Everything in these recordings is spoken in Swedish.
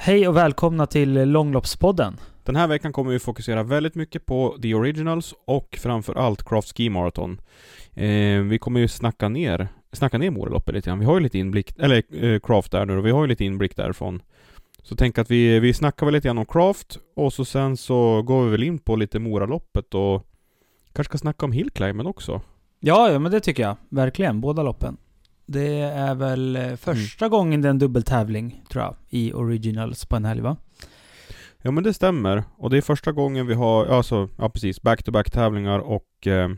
Hej och välkomna till Långloppspodden. Den här veckan kommer vi fokusera väldigt mycket på The Originals och framförallt Craft Ski Marathon. Eh, vi kommer ju snacka ner, snacka ner Moraloppet lite grann. Vi har ju lite inblick, eller eh, Craft där nu och vi har ju lite inblick därifrån. Så tänk att vi, vi snackar väl lite grann om Craft och så sen så går vi väl in på lite Moraloppet och kanske ska snacka om Hillclimben också. Ja, ja men det tycker jag. Verkligen. Båda loppen. Det är väl eh, första gången det är en dubbeltävling, tror jag, i Originals på en helg va? Ja men det stämmer. Och det är första gången vi har, alltså, ja precis, back-to-back tävlingar och eh,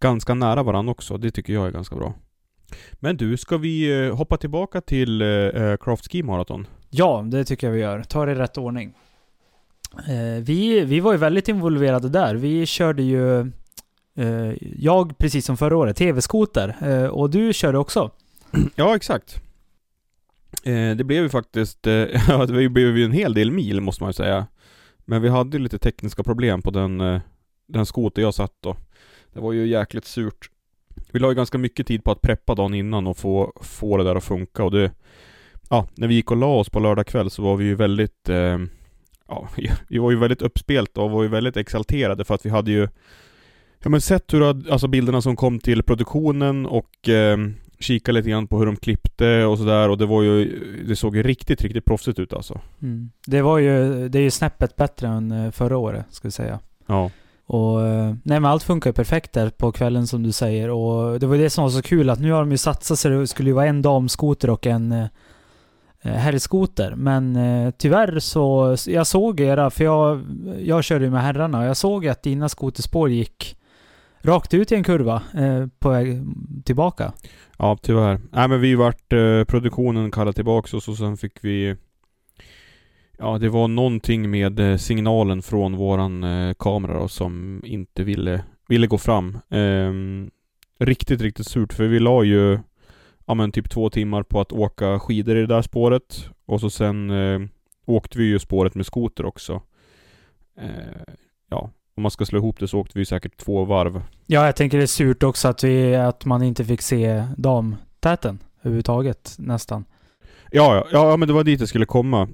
ganska nära varandra också. Det tycker jag är ganska bra. Men du, ska vi eh, hoppa tillbaka till eh, Craft Ski Marathon? Ja, det tycker jag vi gör. Ta det i rätt ordning. Eh, vi, vi var ju väldigt involverade där. Vi körde ju, eh, Eh, jag precis som förra året, TV-skoter. Eh, och du körde också. Ja, exakt. Eh, det blev ju faktiskt, eh, ja det blev ju en hel del mil måste man ju säga. Men vi hade ju lite tekniska problem på den, eh, den skoter jag satt då. Det var ju jäkligt surt. Vi la ju ganska mycket tid på att preppa dagen innan och få, få det där att funka och det... Ja, när vi gick och la oss på lördag kväll så var vi ju väldigt... Eh, ja, vi var ju väldigt uppspelta och var ju väldigt exalterade för att vi hade ju... Ja men sett hur, alltså bilderna som kom till produktionen och eh, kika lite grann på hur de klippte och sådär och det var ju, det såg ju riktigt, riktigt proffsigt ut alltså. Mm. Det var ju, det är ju snäppet bättre än eh, förra året, ska vi säga. Ja. Och eh, nej men allt funkar ju perfekt där på kvällen som du säger och det var det som var så kul att nu har de ju satsat så det skulle ju vara en damskoter och en eh, herrskoter. Men eh, tyvärr så, jag såg era, för jag, jag körde ju med herrarna och jag såg att dina skoterspår gick rakt ut i en kurva eh, på väg tillbaka. Ja, tyvärr. Nej men vi vart, eh, produktionen kallade tillbaka oss och sen fick vi Ja, det var någonting med eh, signalen från våran eh, kamera då, som inte ville, ville gå fram. Ehm, riktigt, riktigt surt för vi la ju Ja men typ två timmar på att åka skidor i det där spåret och så sen eh, åkte vi ju spåret med skoter också. Eh, ja, om man ska slå ihop det så åkte vi säkert två varv. Ja, jag tänker det är surt också att, vi, att man inte fick se damtäten överhuvudtaget nästan. Ja, ja, ja men det var dit jag skulle komma.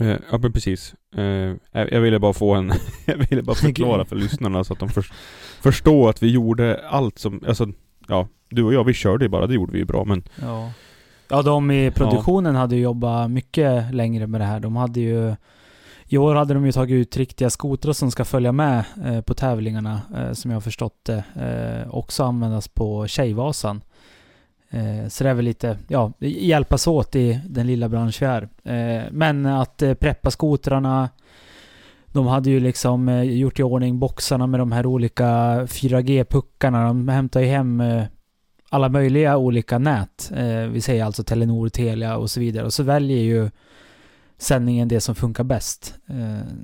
Eh, ja men precis. Eh, jag, jag ville bara få en, jag ville bara förklara för lyssnarna så att de för, förstår att vi gjorde allt som, alltså, ja, du och jag vi körde ju bara, det gjorde vi ju bra men Ja. Ja, de i produktionen hade ju jobbat mycket längre med det här. De hade ju i år hade de ju tagit ut riktiga skotrar som ska följa med eh, på tävlingarna, eh, som jag har förstått det. Eh, också användas på Tjejvasan. Eh, så det är väl lite, ja, hjälpas åt i den lilla bransch vi är. Eh, men att eh, preppa skotrarna, de hade ju liksom eh, gjort i ordning boxarna med de här olika 4G-puckarna. De hämtar ju hem eh, alla möjliga olika nät. Eh, vi säger alltså Telenor, Telia och så vidare. Och så väljer ju sändningen det som funkar bäst. Eh,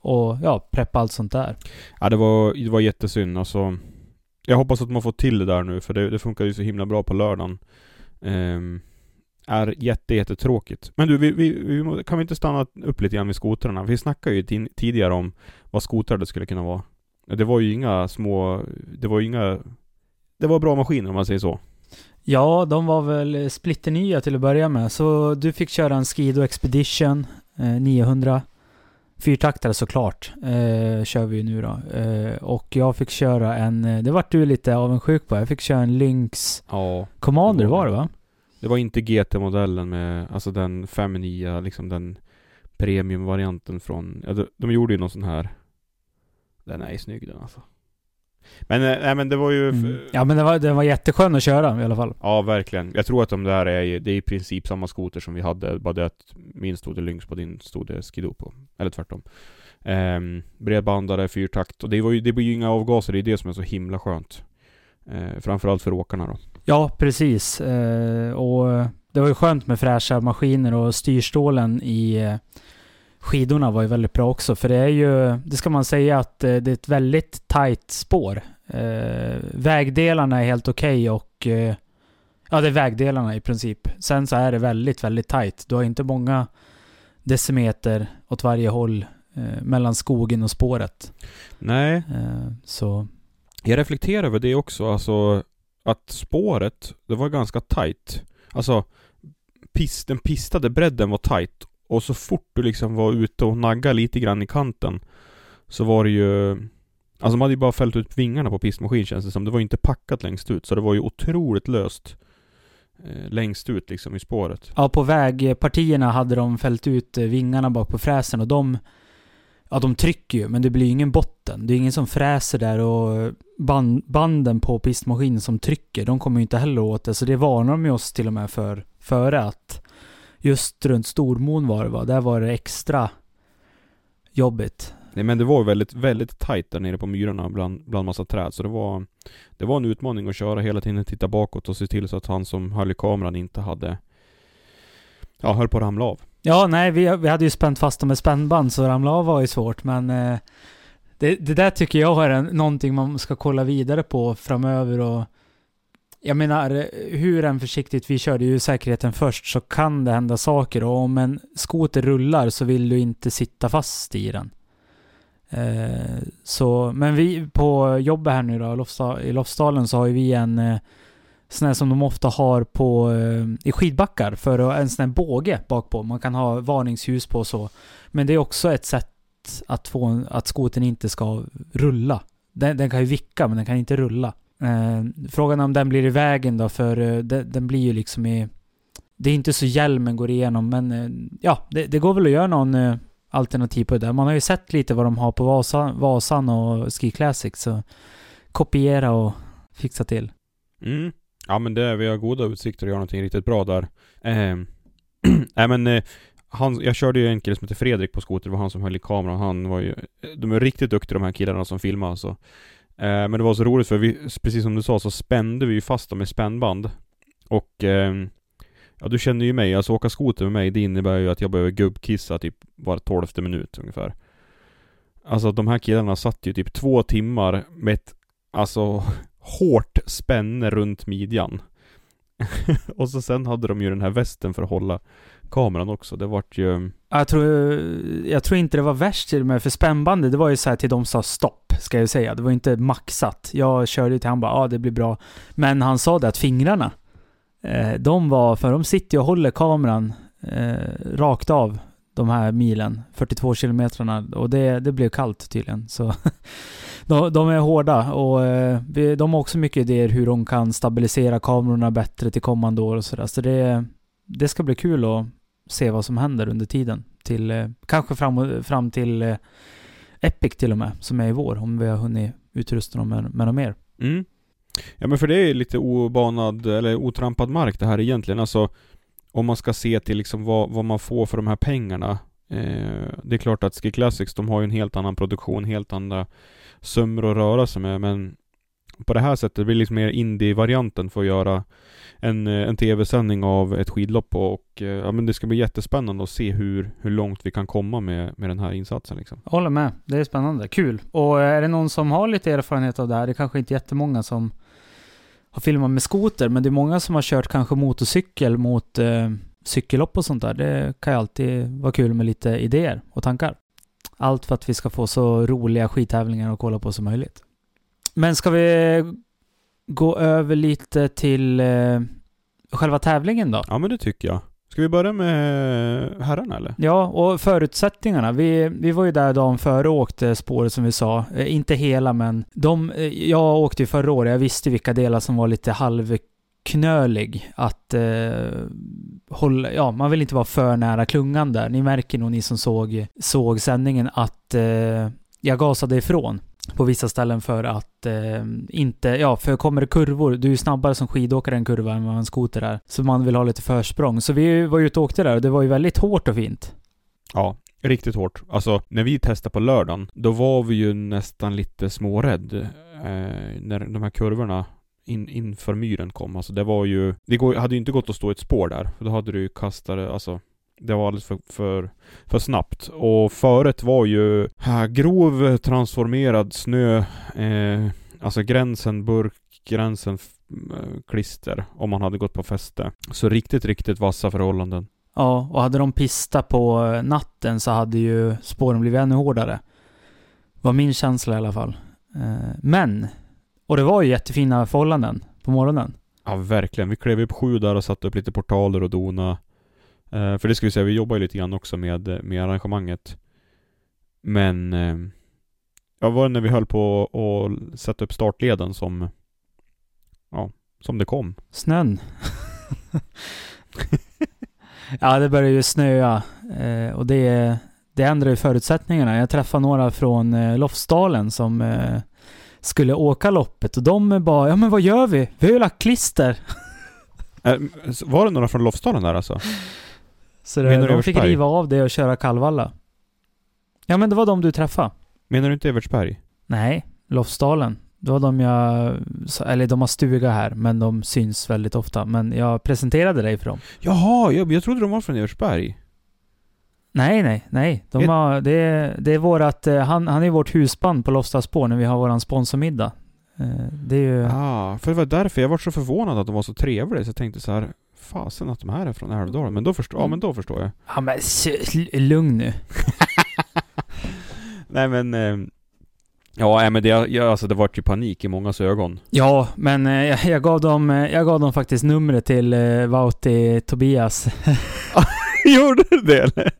och ja, preppa allt sånt där. Ja det var, det var jättesynd alltså. Jag hoppas att man får till det där nu för det, det funkade ju så himla bra på lördagen. Eh, är jätte, jättetråkigt. Men du, vi, vi, vi, kan vi inte stanna upp lite grann vid skotrarna? Vi snackade ju tidigare om vad skotrar det skulle kunna vara. Det var ju inga små, det var ju inga, det var bra maskiner om man säger så. Ja, de var väl splitternya till att börja med. Så du fick köra en Skido Expedition eh, 900. Fyrtaktare såklart, eh, kör vi ju nu då. Eh, och jag fick köra en, eh, det vart du lite avundsjuk på. Jag fick köra en Lynx Ja. Commander Det var var det va? Det var inte GT-modellen med, alltså den 5.9, liksom den premiumvarianten från, ja, de, de gjorde ju någon sån här Den är ju snygg den alltså. Men, eh, nej men det var ju... Mm. Ja men det var, den var jätteskön att köra i alla fall. Ja, verkligen. Jag tror att de där är, det är i princip samma skoter som vi hade, bara det att min stod det Lynx på, din stod det Skidoo på. Eller tvärtom. Um, bredbandare, fyrtakt, och det, var ju, det blir ju inga avgaser, det är det som är så himla skönt. Eh, framförallt för åkarna då. Ja, precis. Eh, och det var ju skönt med fräscha maskiner och styrstålen i skidorna var ju väldigt bra också. För det är ju, det ska man säga att eh, det är ett väldigt tight spår. Eh, vägdelarna är helt okej och eh, ja, det är vägdelarna i princip. Sen så är det väldigt, väldigt tight. Du har inte många decimeter åt varje håll eh, mellan skogen och spåret. Nej, Eh, så Jag reflekterar över det också, alltså att spåret, det var ganska tight. Alltså, pis, den pistade bredden var tight. Och så fort du liksom var ute och naggade lite grann i kanten så var det ju... Alltså de hade ju bara fällt ut vingarna på pistmaskin känns det som. Det var ju inte packat längst ut, så det var ju otroligt löst eh, längst ut liksom i spåret. Ja, på vägpartierna hade de fällt ut eh, vingarna bak på fräsen och de... Ja, de trycker ju, men det blir ju ingen botten. Det är ingen som fräser där och eh, band, banden på pistmaskinen som trycker, de kommer ju inte heller åt det. Så det varnar de ju oss till och med för, före att just runt Stormon var det va, där var det extra jobbigt. Nej men det var väldigt, väldigt tight där nere på myrarna bland, bland massa träd. Så det var, det var en utmaning att köra hela tiden, titta bakåt och se till så att han som höll i kameran inte hade, ja, höll på att ramla av. Ja, nej, vi, vi hade ju spänt fast dem med spännband så ramla av var ju svårt, men eh, det, det där tycker jag är en, någonting man ska kolla vidare på framöver och jag menar, hur än försiktigt vi körde ju säkerheten först så kan det hända saker och om en skoter rullar så vill du inte sitta fast i den. Eh, så, men vi på jobbet här nu då, i Lofsdalen så har ju vi en eh, sån här som de ofta har på, eh, i skidbackar för att, en sån här båge bak på. Man kan ha varningsljus på och så. Men det är också ett sätt att få att skoten inte ska rulla. Den, den kan ju vicka men den kan inte rulla. Eh, frågan är om den blir i vägen då för eh, den, den blir ju liksom i... Det är inte så hjälmen går igenom men eh, ja, det, det går väl att göra någon eh, alternativ på det där. Man har ju sett lite vad de har på Vasa, Vasan och Ski Classic så kopiera och fixa till. Mm. Ja men det, vi har goda utsikter att göra någonting riktigt bra där. Eh, Nej men, eh, han, jag körde ju en kille som heter Fredrik på skoter, det var han som höll i kameran. Han var ju, de är riktigt duktiga de här killarna som filmar alltså. Eh, men det var så roligt för vi, precis som du sa, så spände vi ju fast dem med spännband. Och eh, Ja du känner ju mig, alltså åka skoter med mig det innebär ju att jag behöver gubbkissa typ var tolfte minut ungefär. Alltså de här killarna satt ju typ två timmar med ett, alltså hårt spänne runt midjan. och så sen hade de ju den här västen för att hålla kameran också. Det vart ju... Jag tror, jag tror inte det var värst till och med, för spännbandet, det var ju så här till de sa stopp, ska jag säga. Det var inte maxat. Jag körde ju till han bara, ja det blir bra. Men han sa det att fingrarna, eh, de var, för de sitter ju och håller kameran eh, rakt av de här milen, 42 kilometrarna. Och det, det blev kallt tydligen. Så de, de är hårda och eh, de har också mycket idéer hur de kan stabilisera kamerorna bättre till kommande år och sådär. Så det, det ska bli kul att se vad som händer under tiden. Till, eh, kanske fram, fram till eh, Epic till och med, som är i vår, om vi har hunnit utrusta dem med, med något mer. Mm. Ja men för det är lite obanad, eller otrampad mark det här egentligen. Alltså om man ska se till liksom vad, vad man får för de här pengarna. Eh, det är klart att Ski Classics, de har ju en helt annan produktion, helt andra summor att röra sig med. Men på det här sättet blir liksom mer indie-varianten för att göra en, eh, en tv-sändning av ett skidlopp och eh, ja men det ska bli jättespännande att se hur, hur långt vi kan komma med, med den här insatsen liksom. Jag håller med. Det är spännande. Kul. Och eh, är det någon som har lite erfarenhet av det här, det är kanske inte jättemånga som har filmat med skoter, men det är många som har kört kanske motorcykel mot eh, cykellopp och sånt där. Det kan ju alltid vara kul med lite idéer och tankar. Allt för att vi ska få så roliga skidtävlingar att kolla på som möjligt. Men ska vi gå över lite till eh, själva tävlingen då? Ja men det tycker jag. Ska vi börja med herrarna eller? Ja, och förutsättningarna. Vi, vi var ju där dagen före och åkte spåret som vi sa. Eh, inte hela, men de, eh, jag åkte ju förra året. Jag visste vilka delar som var lite halvknölig. Att eh, hålla, ja, man vill inte vara för nära klungan där. Ni märker nog, ni som såg, såg sändningen, att eh, jag gasade ifrån på vissa ställen för att eh, inte, ja för kommer det kurvor, du är ju snabbare som skidåkare en kurva än vad en skoter är. Så man vill ha lite försprång. Så vi var ju ute och åkte där och det var ju väldigt hårt och fint. Ja, riktigt hårt. Alltså, när vi testade på lördagen, då var vi ju nästan lite smårädd eh, när de här kurvorna in, inför myren kom. Alltså det var ju, det går, hade ju inte gått att stå i ett spår där, för då hade du ju kastat alltså det var alldeles för, för, för snabbt. Och föret var ju grov transformerad snö, eh, alltså gränsen burk, gränsen eh, klister, om man hade gått på fäste. Så riktigt, riktigt vassa förhållanden. Ja, och hade de pista på natten så hade ju spåren blivit ännu hårdare. Var min känsla i alla fall. Eh, men, och det var ju jättefina förhållanden på morgonen. Ja, verkligen. Vi klev upp sju där och satte upp lite portaler och dona. Uh, för det ska vi säga, vi jobbar ju lite grann också med, med arrangemanget. Men... Uh, ja, var det när vi höll på att sätta upp startleden som... Ja, som det kom. Snön. ja, det började ju snöa. Uh, och det, det ändrar ju förutsättningarna. Jag träffade några från uh, Lofsdalen som skulle åka loppet och de bara, ja men vad gör vi? Vi har ju lagt klister. var det några från Lofsdalen där alltså? Så det, de fick riva av det och köra Kallvalla. Ja men det var de du träffade. Menar du inte Evertsberg? Nej, Lofsdalen. Det var de jag... Eller de har stuga här, men de syns väldigt ofta. Men jag presenterade dig för dem. Jaha, jag, jag trodde de var från Evertsberg. Nej, nej, nej. De ett... har, det, är, det är vårat... Eh, han, han är vårt husband på Lofsdalsspår när vi har våran sponsormiddag. Eh, det är ju... Ah, för det var därför jag var så förvånad att de var så trevliga. Så jag tänkte så här, fasen att de här är från Älvdalen. Men då förstår, ja men då förstår jag. Ja men lugn nu. Nej men... Eh, ja, men det, ja, alltså det var ju panik i mångas ögon. Ja, men eh, jag, jag, gav dem, eh, jag gav dem faktiskt numret till Vauti Tobias. Gjorde du det eller?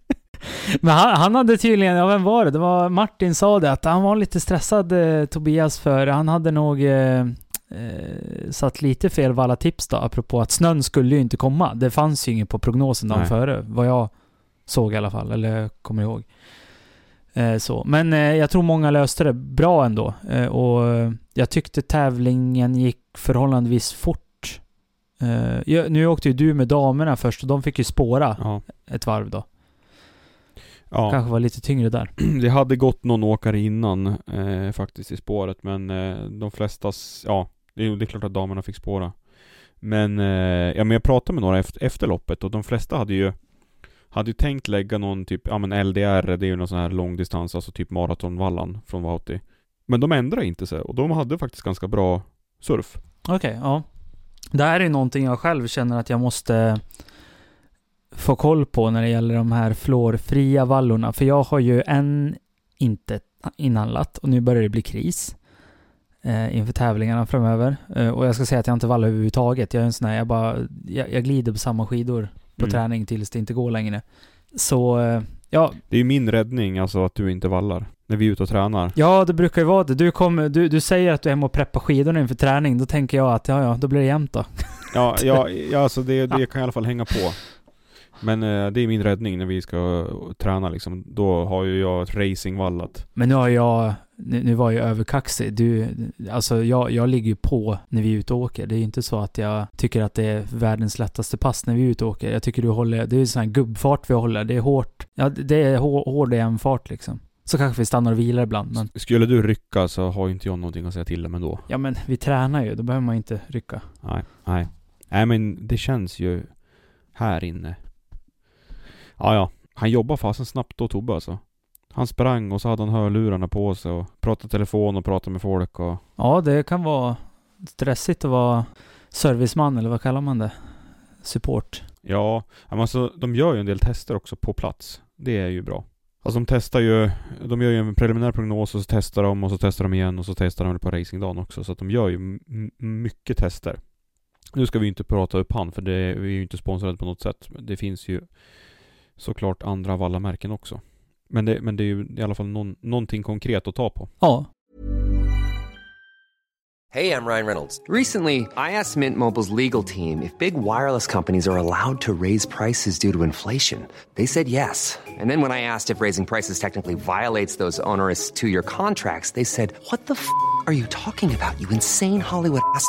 Men han, han, hade tydligen, ja vem var det? Det var Martin sa det, att han var lite stressad eh, Tobias för han hade nog eh, eh, satt lite fel vad alla tips då, apropå att snön skulle ju inte komma. Det fanns ju inget på prognosen dagen före, vad jag såg i alla fall, eller kommer ihåg. Eh, så. Men eh, jag tror många löste det bra ändå. Eh, och jag tyckte tävlingen gick förhållandevis fort. Eh, jag, nu åkte ju du med damerna först och de fick ju spåra ja. ett varv då. Ja. Kanske var lite tyngre där. Det hade gått någon åkare innan eh, faktiskt i spåret men eh, de flestas, ja det är, det är klart att damerna fick spåra. Men, eh, ja men jag pratade med några efter, efter loppet och de flesta hade ju hade ju tänkt lägga någon typ, ja men LDR, det är ju någon sån här långdistans, alltså typ maratonvallan från Vauti. Men de ändrade inte sig och de hade faktiskt ganska bra surf. Okej, okay, ja. Det här är någonting jag själv känner att jag måste få koll på när det gäller de här fluorfria vallorna. För jag har ju än inte inhandlat och nu börjar det bli kris eh, inför tävlingarna framöver. Eh, och jag ska säga att jag inte vallar överhuvudtaget. Jag är en sån här, jag bara, jag, jag glider på samma skidor på mm. träning tills det inte går längre. Så, eh, ja. Det är ju min räddning, alltså att du inte vallar. När vi är ute och tränar. Ja, det brukar ju vara det. Du, kommer, du, du säger att du är hemma och preppar skidorna inför träning. Då tänker jag att ja, ja, då blir det jämnt då. ja, ja, ja, alltså det, det kan jag i alla fall hänga på. Men eh, det är min räddning när vi ska träna liksom. Då har ju jag racingvallat. Men nu har jag, nu, nu var jag överkaxig. Du, alltså jag, jag ligger ju på när vi är ute och åker. Det är ju inte så att jag tycker att det är världens lättaste pass när vi är ute och åker. Jag tycker du håller, det är ju sån här gubbfart vi håller. Det är hårt. Ja, det är hård jämnfart liksom. Så kanske vi stannar och vilar ibland men... Skulle du rycka så har ju inte jag någonting att säga till om ändå. Ja men vi tränar ju, då behöver man inte rycka. Nej, nej. Nej men det känns ju här inne Ja, ja. Han jobbar fasen snabbt då Tobbe alltså. Han sprang och så hade han hörlurarna på sig och pratade telefon och pratade med folk och... Ja, det kan vara stressigt att vara serviceman, eller vad kallar man det? Support. Ja, alltså de gör ju en del tester också på plats. Det är ju bra. Alltså de testar ju, de gör ju en preliminär prognos och så testar de och så testar de igen och så testar de på racingdagen också. Så att de gör ju mycket tester. Nu ska vi inte prata upp han för det, vi är ju inte sponsrade på något sätt. Det finns ju såklart andra av alla märken också. Men det, men det är ju i alla fall någon, någonting konkret att ta på. Ja. Hej, jag Ryan Reynolds. Recently, I asked Mint Mobiles legal team if big wireless companies are allowed to raise prices due to inflation. They said yes. And then when I asked if raising prices technically violates those onerous two-year contracts, they said, what the f*** are you talking about, you insane Hollywood ass?"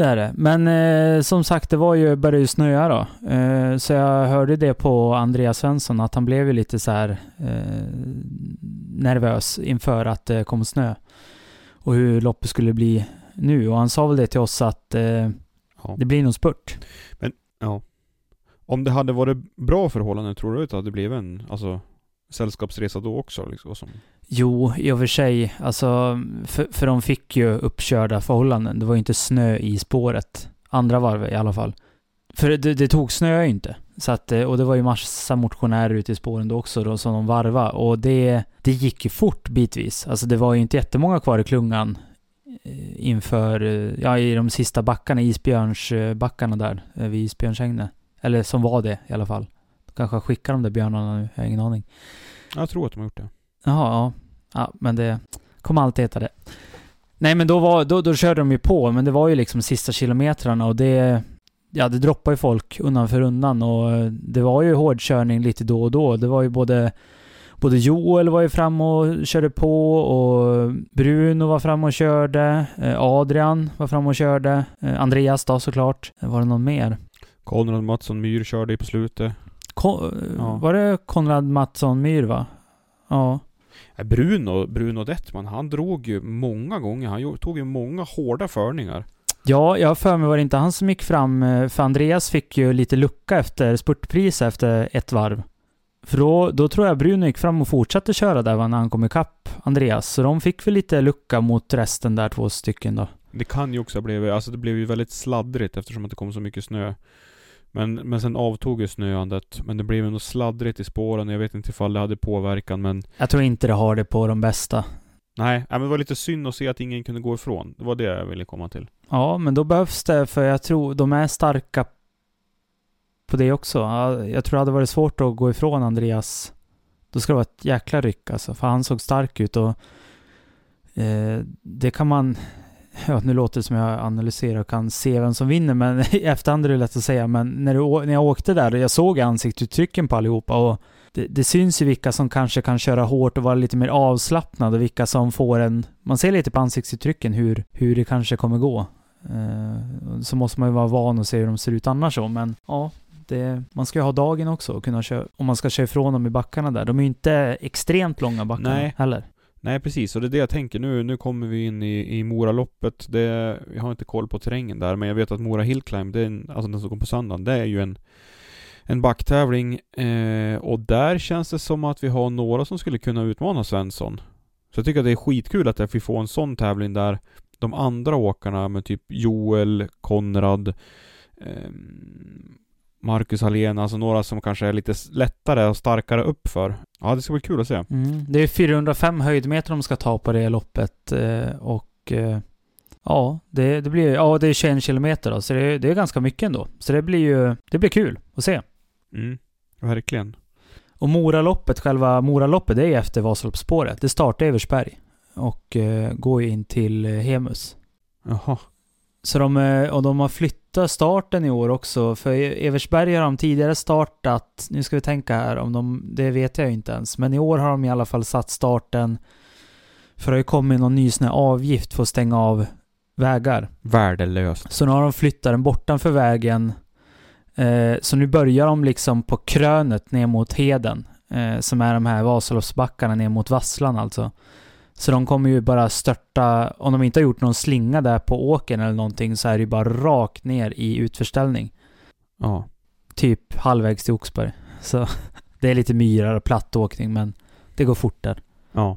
Det är det. Men eh, som sagt, det var ju, började ju snöa då. Eh, så jag hörde det på Andreas Svensson att han blev ju lite så här eh, nervös inför att det kom snö. Och hur loppet skulle bli nu. Och han sa väl det till oss att eh, ja. det blir nog spurt. Men, ja. Om det hade varit bra förhållanden, tror du att det hade blivit en, alltså sällskapsresa då också? Liksom, som... Jo, i och för sig. Alltså, för, för de fick ju uppkörda förhållanden. Det var ju inte snö i spåret. Andra varvet i alla fall. För det, det tog snö ju inte. Så att, eh, och det var ju massa motionärer ute i spåren då också då, som de varva Och det, det gick ju fort bitvis. Alltså det var ju inte jättemånga kvar i klungan eh, inför, eh, ja i de sista backarna, isbjörnsbackarna där, vid isbjörnshägnet. Eller som var det i alla fall. De kanske har skickat de där björnarna nu, jag har ingen aning. Jag tror att de har gjort det. Jaha, ja. Ja, men det kommer alltid heta det. Nej, men då, var, då, då körde de ju på, men det var ju liksom sista kilometrarna och det... Ja, det droppade ju folk undan för undan och det var ju hårdkörning lite då och då. Det var ju både... Både Joel var ju fram och körde på och Bruno var fram och körde. Eh, Adrian var fram och körde. Eh, Andreas då såklart. Var det någon mer? Konrad Mattsson Myr körde ju på slutet. Ko ja. Var det Konrad Mattsson Myr va? Ja. Bruno, Bruno Dettman, han drog ju många gånger. Han tog ju många hårda förningar. Ja, jag för mig var det inte han som gick fram, eh, för Andreas fick ju lite lucka efter spurtpris efter ett varv. För då, då tror jag Bruno gick fram och fortsatte köra där när han kom ikapp Andreas. Så de fick väl lite lucka mot resten där, två stycken då. Det kan ju också ha blivit, alltså det blev ju väldigt sladdrigt eftersom att det kom så mycket snö. Men, men sen avtog ju snöandet. Men det blev ändå sladdrigt i spåren. Jag vet inte ifall det hade påverkan men... Jag tror inte det har det på de bästa. Nej, men det var lite synd att se att ingen kunde gå ifrån. Det var det jag ville komma till. Ja, men då behövs det, för jag tror de är starka på det också. Jag tror det hade varit svårt att gå ifrån Andreas. Då ska det vara ett jäkla ryck alltså, för han såg stark ut och eh, det kan man ja, nu låter det som jag analyserar och kan se vem som vinner, men i efterhand är det lätt att säga. Men när, du, när jag åkte där och jag såg ansiktsuttrycken på allihopa och det, det, syns ju vilka som kanske kan köra hårt och vara lite mer avslappnade och vilka som får en... Man ser lite på ansiktsuttrycken hur, hur det kanske kommer gå. Eh, så måste man ju vara van och se hur de ser ut annars så, men ja. Det, man ska ju ha dagen också och kunna köra, om man ska köra ifrån dem i backarna där. De är ju inte extremt långa backarna Nej. heller. Nej precis, och det är det jag tänker nu. Nu kommer vi in i, i Moraloppet. Det, jag har inte koll på terrängen där, men jag vet att Mora Hillclimb, det är en, alltså den som kommer på söndagen, det är ju en, en backtävling. Eh, och där känns det som att vi har några som skulle kunna utmana Svensson. Så jag tycker att det är skitkul att vi får en sån tävling där de andra åkarna med typ Joel, Konrad, eh, Marcus Hallén, alltså några som kanske är lite lättare och starkare uppför. Ja, det ska bli kul att se. Mm. Det är 405 höjdmeter de ska ta på det loppet eh, och eh, ja, det, det, blir, ja, det är 21 kilometer då, så det, det, är ganska mycket ändå. Så det blir ju, det blir kul att se. Mm, verkligen. Och Moraloppet, själva Moraloppet, det är efter Vasaloppsspåret. Det startar i Eversberg. och eh, går ju in till Hemus. Jaha. Så de, och de har flyttat starten i år också. För i Eversberg har de tidigare startat, nu ska vi tänka här om de, det vet jag inte ens. Men i år har de i alla fall satt starten, för det har ju kommit någon ny sån här avgift för att stänga av vägar. Värdelöst. Så nu har de flyttat den bortanför vägen. Eh, så nu börjar de liksom på krönet ner mot Heden. Eh, som är de här Vasaloppsbackarna ner mot Vasslan alltså. Så de kommer ju bara störta, om de inte har gjort någon slinga där på åkern eller någonting så är det ju bara rakt ner i utförställning. Ja. Typ halvvägs till Oxberg. Så det är lite myrar och platt åkning men det går fort där. Ja.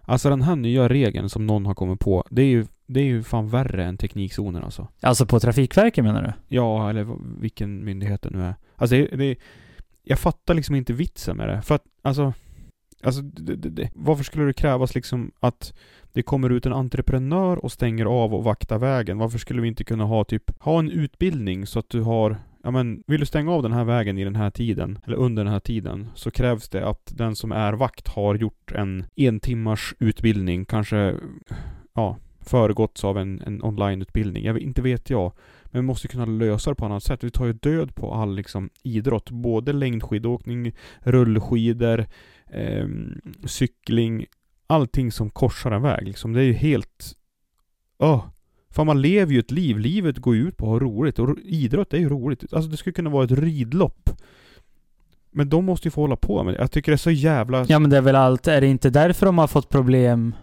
Alltså den här nya regeln som någon har kommit på, det är ju, det är ju fan värre än teknikzoner alltså. Alltså på Trafikverket menar du? Ja, eller vilken myndighet det nu är. Alltså det, det, jag fattar liksom inte vitsen med det. För att, alltså, alltså det, det, det, varför skulle det krävas liksom att det kommer ut en entreprenör och stänger av och vaktar vägen? Varför skulle vi inte kunna ha typ, ha en utbildning så att du har Ja men, vill du stänga av den här vägen i den här tiden, eller under den här tiden, så krävs det att den som är vakt har gjort en en timmars utbildning, kanske, ja, föregåtts av en, en onlineutbildning. Jag vet, inte vet jag. Men vi måste kunna lösa det på annat sätt. Vi tar ju död på all liksom idrott. Både längdskidåkning, rullskidor, eh, cykling. Allting som korsar en väg liksom. Det är ju helt... Öh. Fan man lever ju ett liv. Livet går ju ut på att ha roligt. Och idrott är ju roligt. Alltså det skulle kunna vara ett ridlopp. Men de måste ju få hålla på med det. Jag tycker det är så jävla... Ja men det är väl allt, är det inte därför de har fått problem?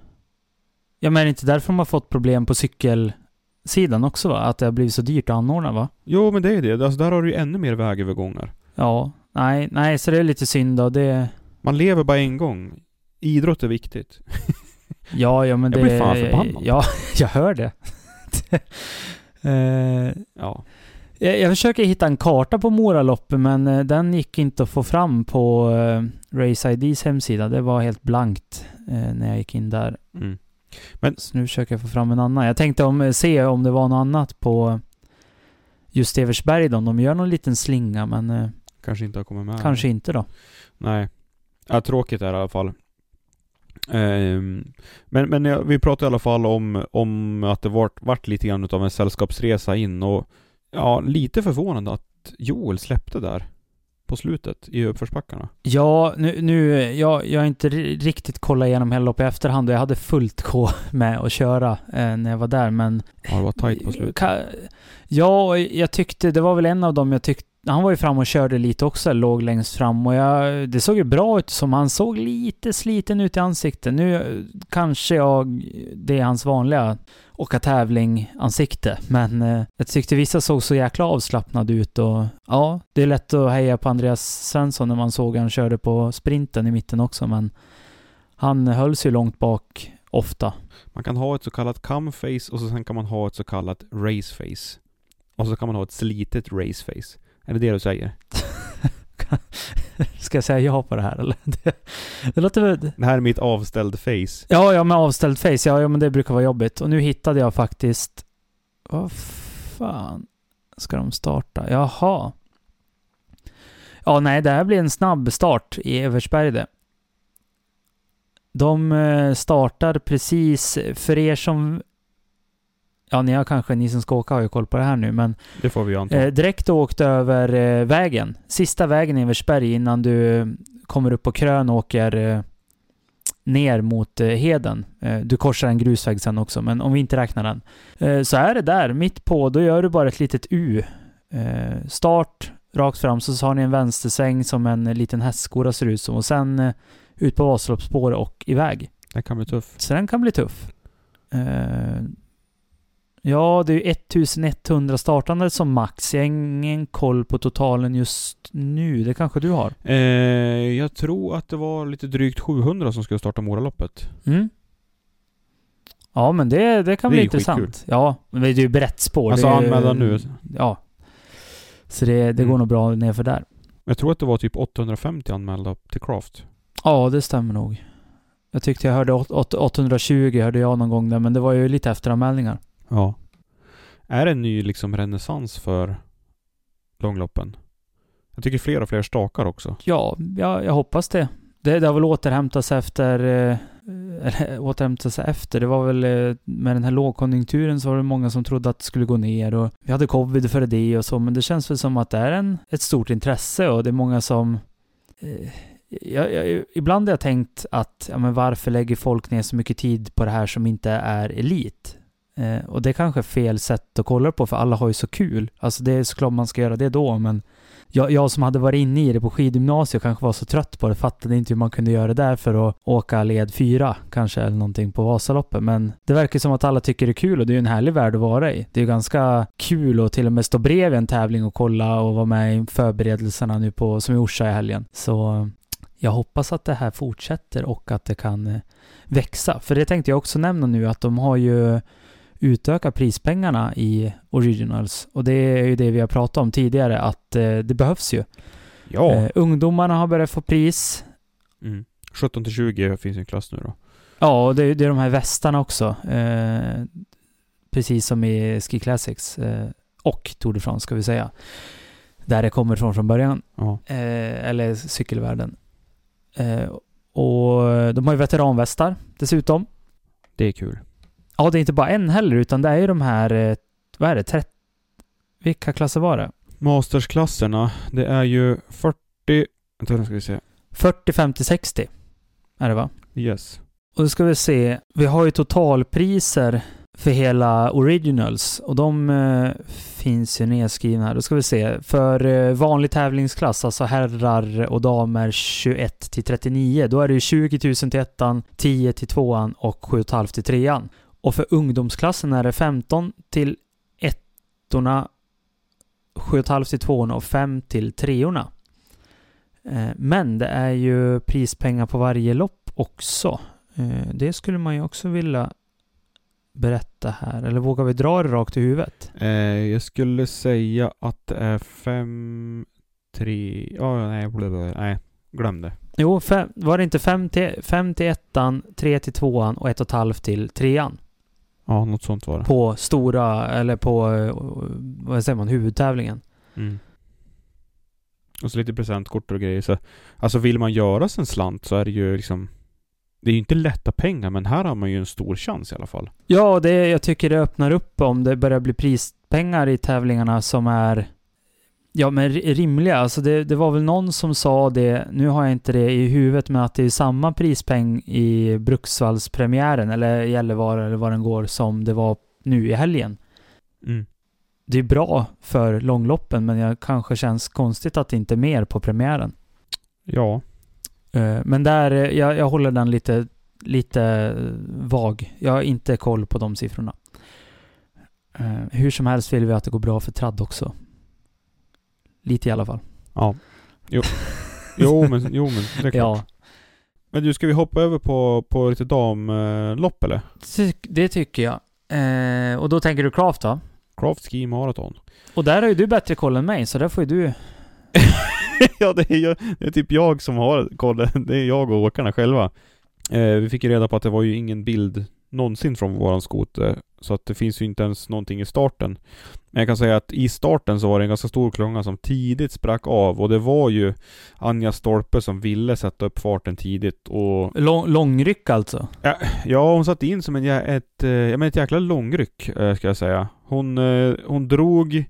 Ja men är det inte därför de har fått problem på cykelsidan också va? Att det har blivit så dyrt att anordna va? Jo men det är det. Alltså där har du ju ännu mer vägövergångar. Ja, nej, nej så det är lite synd då. Det... Man lever bara en gång. Idrott är viktigt. Ja, ja men Jag det... blir fan förbannad. Ja, jag hör det. Eh, Ja. jag, jag försöker hitta en karta på Moraloppet men eh, den gick inte att få fram på eh, Race IDs hemsida. Det var helt blankt eh, när jag gick in där. Mm. Så nu försöker jag få fram en annan. Jag tänkte om, se om det var något annat på just Eversberg då. Om de gör någon liten slinga men eh, Kanske inte har kommit med. kanske inte då. Nej. Ja, tråkigt är det i alla fall. Ehm, men men ja, vi pratade i alla fall om, om att det vart, vart lite grann av en sällskapsresa in och ja, lite förvånande att Joel släppte där på slutet i uppförsbackarna. Ja, nu, nu jag, jag har inte ri- riktigt kollat igenom hela loppet i efterhand och jag hade fullt K med att köra eh, när jag var där men... Ja, det var tajt på slutet. Ka- ja, jag tyckte, det var väl en av dem jag tyckte, han var ju fram och körde lite också, låg längst fram och jag, det såg ju bra ut som han såg lite sliten ut i ansiktet. Nu kanske jag, det är hans vanliga åka tävling-ansikte. Men eh, jag tyckte vissa såg så jäkla avslappnade ut och ja, det är lätt att heja på Andreas Svensson när man såg han körde på sprinten i mitten också men han hölls ju långt bak ofta. Man kan ha ett så kallat come face och så sen kan man ha ett så kallat race face. Och så kan man ha ett slitet race face. Är det det du säger? Ska jag säga ja på det här eller? Det, det låter väl... Det här är mitt avställd face. Ja, ja med avställd face. Ja, ja, men det brukar vara jobbigt. Och nu hittade jag faktiskt... Vad fan ska de starta? Jaha. Ja, nej, det här blir en snabb start i Eversberg det. De eh, startar precis, för er som... Ja, ni har kanske, ni som ska åka har ju koll på det här nu, men Det får vi anta. Eh, direkt åkt över eh, vägen. Sista vägen i Eversberg innan du eh, kommer upp på krön och åker eh, ner mot eh, Heden. Eh, du korsar en grusväg sen också, men om vi inte räknar den. Så är det där, mitt på, då gör du bara ett litet U. Start, rakt fram, så har ni en vänstersväng som en liten hästskoda ser ut som. Och sen ut på Vasaloppsspåret och iväg. Det kan bli tufft. Så den kan bli tuff. Ja, det är ju 1100 startande som max. Jag har ingen koll på totalen just nu. Det kanske du har? Eh, jag tror att det var lite drygt 700 som skulle starta Moraloppet. Mm. Ja, men det, det kan Det bli intressant. skitkul. Ja, men det är ju brett spår. Alltså anmälan nu. Ja. Så det, det går Mm. nog bra nerför där. Jag tror att det var typ 850 anmälda till Craft. Ja, det stämmer nog. Jag tyckte jag hörde åt- åt- 820 hörde jag någon gång där, men det var ju lite efteranmälningar. Ja. Är det en ny liksom renässans för långloppen? Jag tycker fler och fler stakar också. Ja, jag, jag hoppas det. det. Det har väl återhämtats efter eh, eller återhämta sig efter. Det var väl eh, med den här lågkonjunkturen så var det många som trodde att det skulle gå ner och vi hade covid före det och så, men det känns väl som att det är en, ett stort intresse och det är många som eh, jag, jag, ibland har jag tänkt att, ja men varför lägger folk ner så mycket tid på det här som inte är elit? Eh, och det är kanske fel sätt att kolla på för alla har ju så kul. Alltså det är såklart man ska göra det då, men jag, jag som hade varit inne i det på skidgymnasiet kanske var så trött på det, fattade inte hur man kunde göra det där för att åka led fyra kanske eller någonting på Vasaloppet. Men det verkar som att alla tycker det är kul och det är ju en härlig värld att vara i. Det är ju ganska kul att till och med stå bredvid en tävling och kolla och vara med i förberedelserna nu på, som i Orsa i helgen. Så jag hoppas att det här fortsätter och att det kan eh, växa. För det tänkte jag också nämna nu att de har ju utökat prispengarna i Originals. Och det är ju det vi har pratat om tidigare att eh, det behövs ju. Ja. Eh, ungdomarna har börjat få pris. Mm. 17 till 20 finns en klass nu då. Ja, och det, det är de här västarna också. Eh, precis som i Ski Classics. Eh, och Tour de France ska vi säga. Där det kommer ifrån från början. Ja. Eh, eller cykelvärlden. Eh, och de har ju veteranvästar dessutom. Det är kul. Ja, det är inte bara en heller, utan det är ju de här, eh, vad är det, 30, vilka klasser var det? Mastersklasserna, det är ju 40... Vänta, nu ska vi se. 40, 50, 60 är det va? Yes. Och då ska vi se, vi har ju totalpriser för hela Originals och de eh, finns ju nedskrivna här. Då ska vi se. För eh, vanlig tävlingsklass, alltså herrar och damer 21 till 39, då är det ju 20 000 till ettan, 10 till tvåan och 7 500 till trean. Och för ungdomsklassen är det 15 till ettorna, 7 500 till tvåorna och 5 till treorna. Eh, Men det är ju prispengar på varje lopp också. Eh, Det skulle man ju också vilja berätta här. Eller vågar vi dra det rakt i huvudet? Eh, jag skulle säga att det är fem... Tre... Ja, nej, blablabla. nej. Glöm det. Jo, fem, var det inte 5 till, fem till ettan, 3 till tvåan och 1,5 till trean? Ja, något sånt var det. På stora, eller på, eh, vad säger man, huvudtävlingen. Mm. Och så lite presentkort och grejer. Så, alltså vill man göra sig en slant så är det ju liksom... Det är ju inte lätta pengar, men här har man ju en stor chans i alla fall. Ja, det, jag tycker det öppnar upp om det börjar bli prispengar i tävlingarna som är Ja, men ri- rimliga. Alltså det, det var väl någon som sa det, nu har jag inte det i huvudet, men att det är samma prispeng i Bruksvallspremiären, eller Gällivare, eller vad den går, som det var nu i helgen. Mm. Det är bra för långloppen, men jag kanske känns konstigt att det inte är mer på premiären. Ja. Eh, Men där, eh, jag, jag håller den lite, lite vag. Jag har inte koll på de siffrorna. Eh, Hur som helst vill vi att det går bra för tradd också. Lite i alla fall. Ja. Jo. Jo men, jo men det är klart. Ja, Men du, ska vi hoppa över på, på lite damlopp eller? ty- det tycker jag. Eh, och då tänker du Craft då? Craft Ski Marathon. Och där har ju du bättre koll än mig, så där får ju du... ja, det är, ju, det är typ jag som har kollen. Det är jag och åkarna själva. Eh, vi fick ju reda på att det var ju ingen bild någonsin från våran skoter. Så att det finns ju inte ens någonting i starten. Men jag kan säga att i starten så var det en ganska stor klunga som tidigt sprack av och det var ju Anja Stolpe som ville sätta upp farten tidigt och Lång, långryck alltså? Ja, hon satte in som en, ett, eh, ja, men ett jäkla långryck, eh, ska jag säga. Hon, eh, hon drog,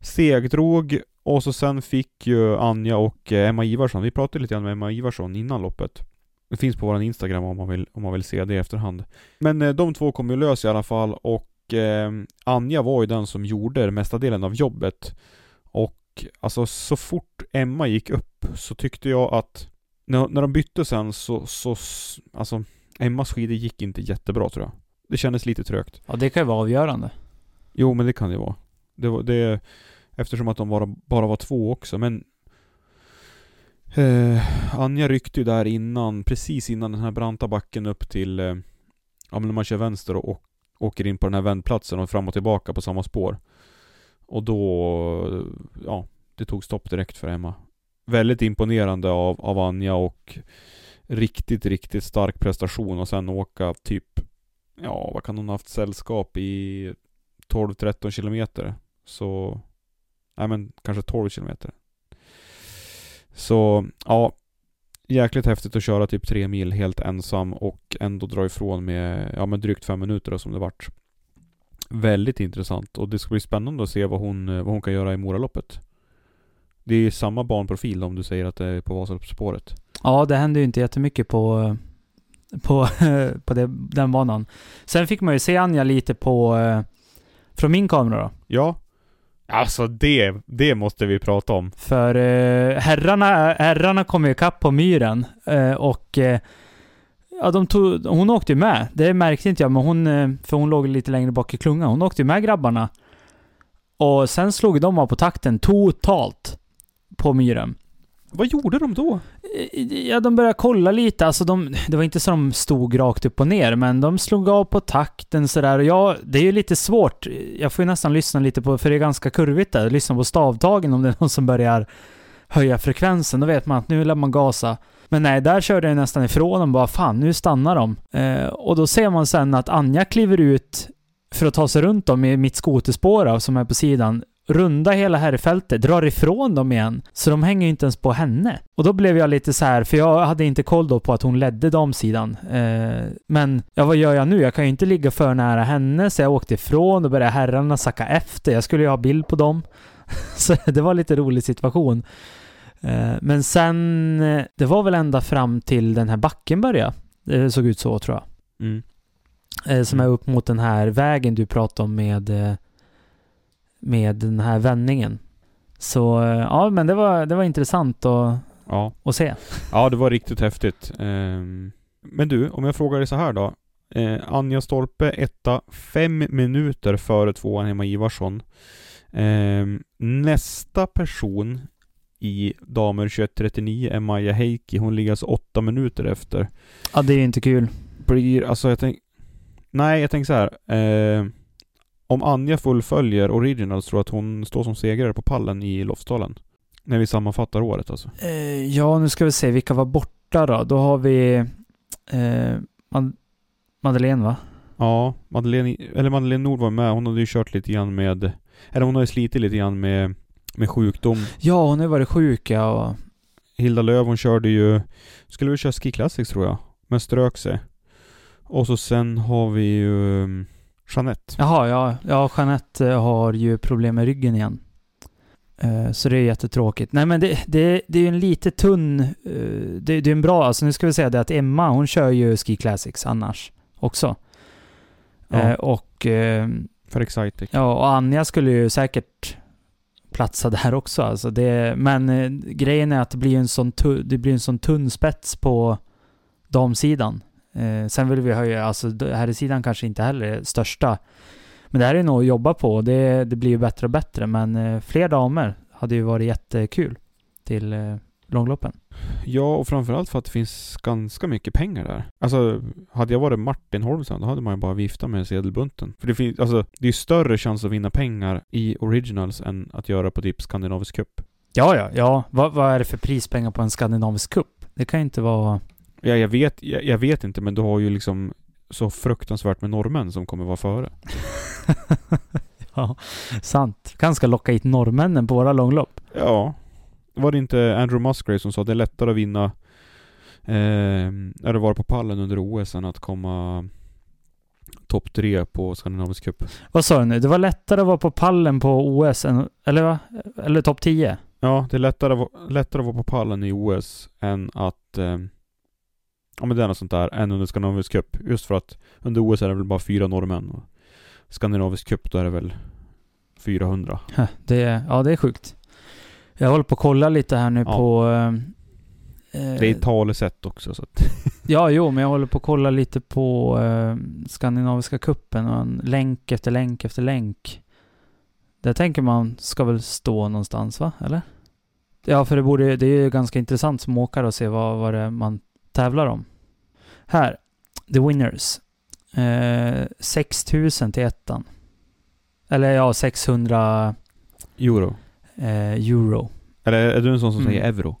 segdrog och så sen fick ju Anja och Emma Ivarsson, vi pratade lite grann med Emma Ivarsson innan loppet. Det finns på vår Instagram om man vill, om man vill se det i efterhand. Men eh, de två kom ju lös i alla fall och eh, Anja var ju den som gjorde mesta delen av jobbet. Och alltså så fort Emma gick upp så tyckte jag att när, när de bytte sen så, så, alltså Emmas skidor gick inte jättebra tror jag. Det kändes lite trögt. Ja, det kan ju vara avgörande. Jo, men det kan det vara. Det var det, eftersom att de bara, bara var två också, men eh, Anja ryckte ju där innan, precis innan den här branta backen upp till, eh, ja men när man kör vänster och, och åker in på den här vändplatsen och fram och tillbaka på samma spår. Och då, ja, det tog stopp direkt för Emma. Väldigt imponerande av, av Anja och riktigt, riktigt stark prestation och sen åka typ, ja vad kan hon ha haft sällskap i 12-13 kilometer. Så, nej men kanske 12 kilometer. Så, ja. jäkligt häftigt att köra typ tre mil helt ensam och ändå dra ifrån med, ja men drygt fem minuter då, som det vart. Väldigt intressant och det ska bli spännande att se vad hon, vad hon kan göra i Moraloppet. Det är samma banprofil om du säger att det är på Vasaloppsspåret. Ja, det hände ju inte jättemycket på, på, på det, den banan. Sen fick man ju se Anja lite på, eh, från min kamera då. Ja. Alltså det, det måste vi prata om. För eh, herrarna, herrarna kom ju ikapp på myren eh, och eh, ja, de tog, hon åkte ju med. Det märkte inte jag, men hon, eh, för hon låg lite längre bak i klungan. Hon åkte ju med grabbarna. Och sen slog de av på takten totalt på myren. Vad gjorde de då? Eh, ja, de började kolla lite. Alltså de, det var inte så de stod rakt upp och ner, men de slog av på takten sådär. Och ja, det är ju lite svårt. Jag får ju nästan lyssna lite på, för det är ganska kurvigt där, lyssna på stavtagen om det är någon som börjar höja frekvensen. Då vet man att nu lär man gasa. Men nej, där körde jag nästan ifrån dem bara fan, nu stannar de. Eh, och då ser man sen att Anja kliver ut för att ta sig runt dem i mitt skoterspår som är på sidan runda hela herrfältet, drar ifrån dem igen. Så de hänger ju inte ens på henne. Och då blev jag lite så här, för jag hade inte koll då på att hon ledde damsidan. Eh, men, ja vad gör jag nu? Jag kan ju inte ligga för nära henne, så jag åkte ifrån och började herrarna sacka efter. Jag skulle ju ha bild på dem. så det var lite rolig situation. Eh, men sen, eh, det var väl ända fram till den här backen började. Det såg ut så tror jag. Mm. Eh, som är upp mot den här vägen du pratade om med eh, med den här vändningen. Så eh, ja, men det var, det var intressant att, Ja. att se. Ja, det var riktigt häftigt. Ehm, Men du, om jag frågar dig så här då. Eh, Anja Stolpe etta, fem minuter före tvåan Emma Ivarsson. Ehm, Nästa person i damer 2139 är Maja Heikki. Hon ligger alltså åtta minuter efter. Ja, det är inte kul. Blir, alltså jag tänker... Nej, jag tänker så här. Om Anja fullföljer Originals tror jag att hon står som segrare på pallen i Lofsdalen. När vi sammanfattar året alltså. Eh, ja, nu ska vi se vilka var borta då. Då har vi eh, Mad- Madeleine va? Ja, Madeleine, eller Madeleine Nord var med. Hon hade ju kört lite grann med... Eller hon har ju slitit lite grann med, med sjukdom. Ja, hon har ju varit sjuk ja. Och, Hilda Löv hon körde ju... Skulle väl köra Ski Classics tror jag. Men strök sig. Och så sen har vi ju... Jeanette. jaha, ja. Ja, Jeanette eh, har ju problem med ryggen igen. Eh, så det är jättetråkigt. Nej men det, det, det är ju en lite tunn... eh, det, det är en bra... Alltså nu ska vi säga det att Emma, hon kör ju Ski Classics annars också. Ja. Och... För Excitec. Ja, och Anja skulle ju säkert platsa där också. Alltså det, men grejen är att det blir en sån, tu, det blir en sån tunn spets på damsidan. Eh, sen vill vi höja, alltså här i sidan kanske inte heller är största. Men det här är nog att jobba på. Det, det blir ju bättre och bättre. Men eh, fler damer hade ju varit jättekul till eh, långloppen. Ja, och framförallt för att det finns ganska mycket pengar där. Alltså, hade jag varit Martin Holmström, då hade man ju bara viftat med sedelbunten. För det finns, alltså, det är ju större chans att vinna pengar i Originals än att göra på typ Skandinavisk Cup. Ja, ja, ja. Vad, vad är det för prispengar på en skandinavisk cup? Det kan ju inte vara... Ja, jag vet, jag, jag vet inte, men du har ju liksom så fruktansvärt med norrmän som kommer vara före. ja, sant. Kanske ska locka hit norrmännen på våra långlopp. Ja. Var det inte Andrew Musgrave som sa att det är lättare att vinna eh, eller vara på pallen under OS än att komma topp tre på Skandinavisk Cup? Vad sa du nu? Det var lättare att vara på pallen på OS än... Eller va? Eller topp 10? Ja, det är lättare, lättare att vara på pallen i OS än att eh, Ja men det är något sånt där, än under Skandinavisk Cup. Just för att under OS är det väl bara fyra norrmän. Och Skandinavisk Cup då är det väl 400. Hä, Det är, ja, det är sjukt. Jag håller på att kolla lite här nu Ja. på... eh, Det är talesätt också så att Ja, jo, men jag håller på att kolla lite på eh, Skandinaviska kuppen och en länk efter länk efter länk. Det tänker man ska väl stå någonstans, va? Eller? Ja, för det borde det är ju ganska intressant som åkare att se vad, vad det är man tävlar om. Här, the winners. Eh, 6000 till ettan. Eller ja, 600 Euro. eh, euro. Eller är du en sån som Mm. säger euro?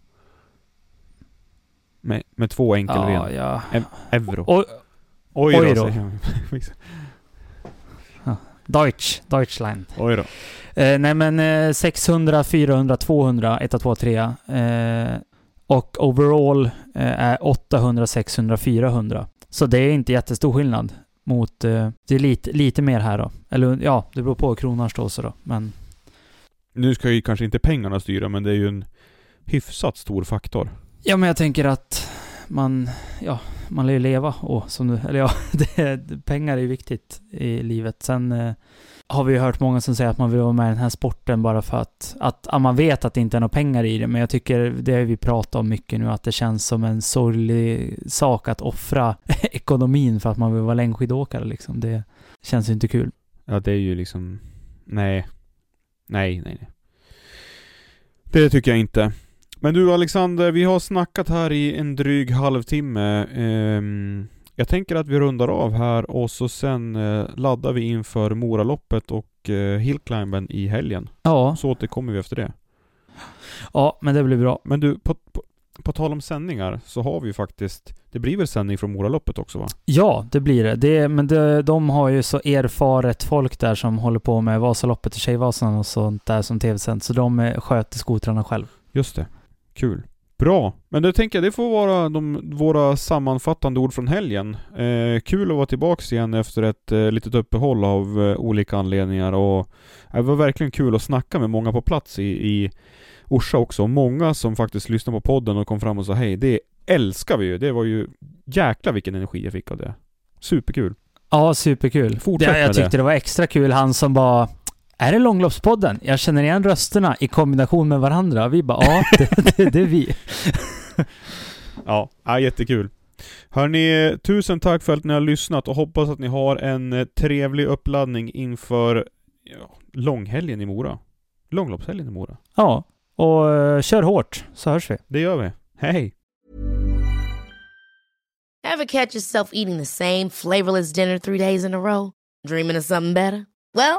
Med, med två enkelben. Ja, ja. Ev- euro. Och, Oj Oj då. jag. Deutsch, Deutschland. Oj då. Eh, nej men eh, 600, 400, 200, 1, 2, 3. Eh, Och overall eh, är 800, 600, 400. Så det är inte jättestor skillnad mot... Eh, det är lite, lite mer här då. Eller ja, det beror på hur kronan står sig då. Men Nu ska ju kanske inte pengarna styra, men det är ju en hyfsat stor faktor. Ja, men jag tänker att man, ja, man lär ju leva och som du, eller ja, det, pengar är ju viktigt i livet. Sen eh, har vi ju hört många som säger att man vill vara med i den här sporten bara för att, att ja, man vet att det inte är några pengar i det. Men jag tycker, det har vi pratat om mycket nu, att det känns som en sorglig sak att offra ekonomin för att man vill vara längdskidåkare liksom. Det känns ju inte kul. Ja, det är ju liksom... Nej. Nej, nej, nej. Det tycker jag inte. Men du Alexander, vi har snackat här i en dryg halvtimme. Ehm, jag tänker att vi rundar av här och så sen eh, laddar vi inför Moraloppet och eh, Hillclimben i helgen. Ja, Så återkommer vi efter det. ja, men det blir bra. Men du, på, på, på tal om sändningar så har vi ju faktiskt... Det blir väl sändning från Moraloppet också va? Ja, det blir det. det men det, de har ju så erfaret folk där som håller på med Vasaloppet och Tjejvasan och sånt där som tv-sänd. Så de eh, sköter skotrarna själv. Just det. Kul. Bra. Men då tänker jag det får vara de, våra sammanfattande ord från helgen. Eh, kul att vara tillbaks igen efter ett eh, litet uppehåll av eh, olika anledningar och eh, det var verkligen kul att snacka med många på plats i, i Orsa också. Många som faktiskt lyssnade på podden och kom fram och sa hej, det älskar vi ju. Det var ju jäkla vilken energi jag fick av det. Superkul. Ja, superkul. Fortsätt det, jag med tyckte det. det var extra kul, han som bara är det långloppspodden? Jag känner igen rösterna i kombination med varandra. Vi bara, ja, det, det, det är vi. Ja, ja jättekul. Hörni, tusen tack för att ni har lyssnat och hoppas att ni har en eh, trevlig uppladdning inför ja, långhelgen i Mora. Långloppshelgen i Mora. Ja, och eh, kör hårt, så hörs vi. Det gör vi. Hej! Ever catch yourself eating the same flavorless dinner three days in a row? Dreaming of something better? Well,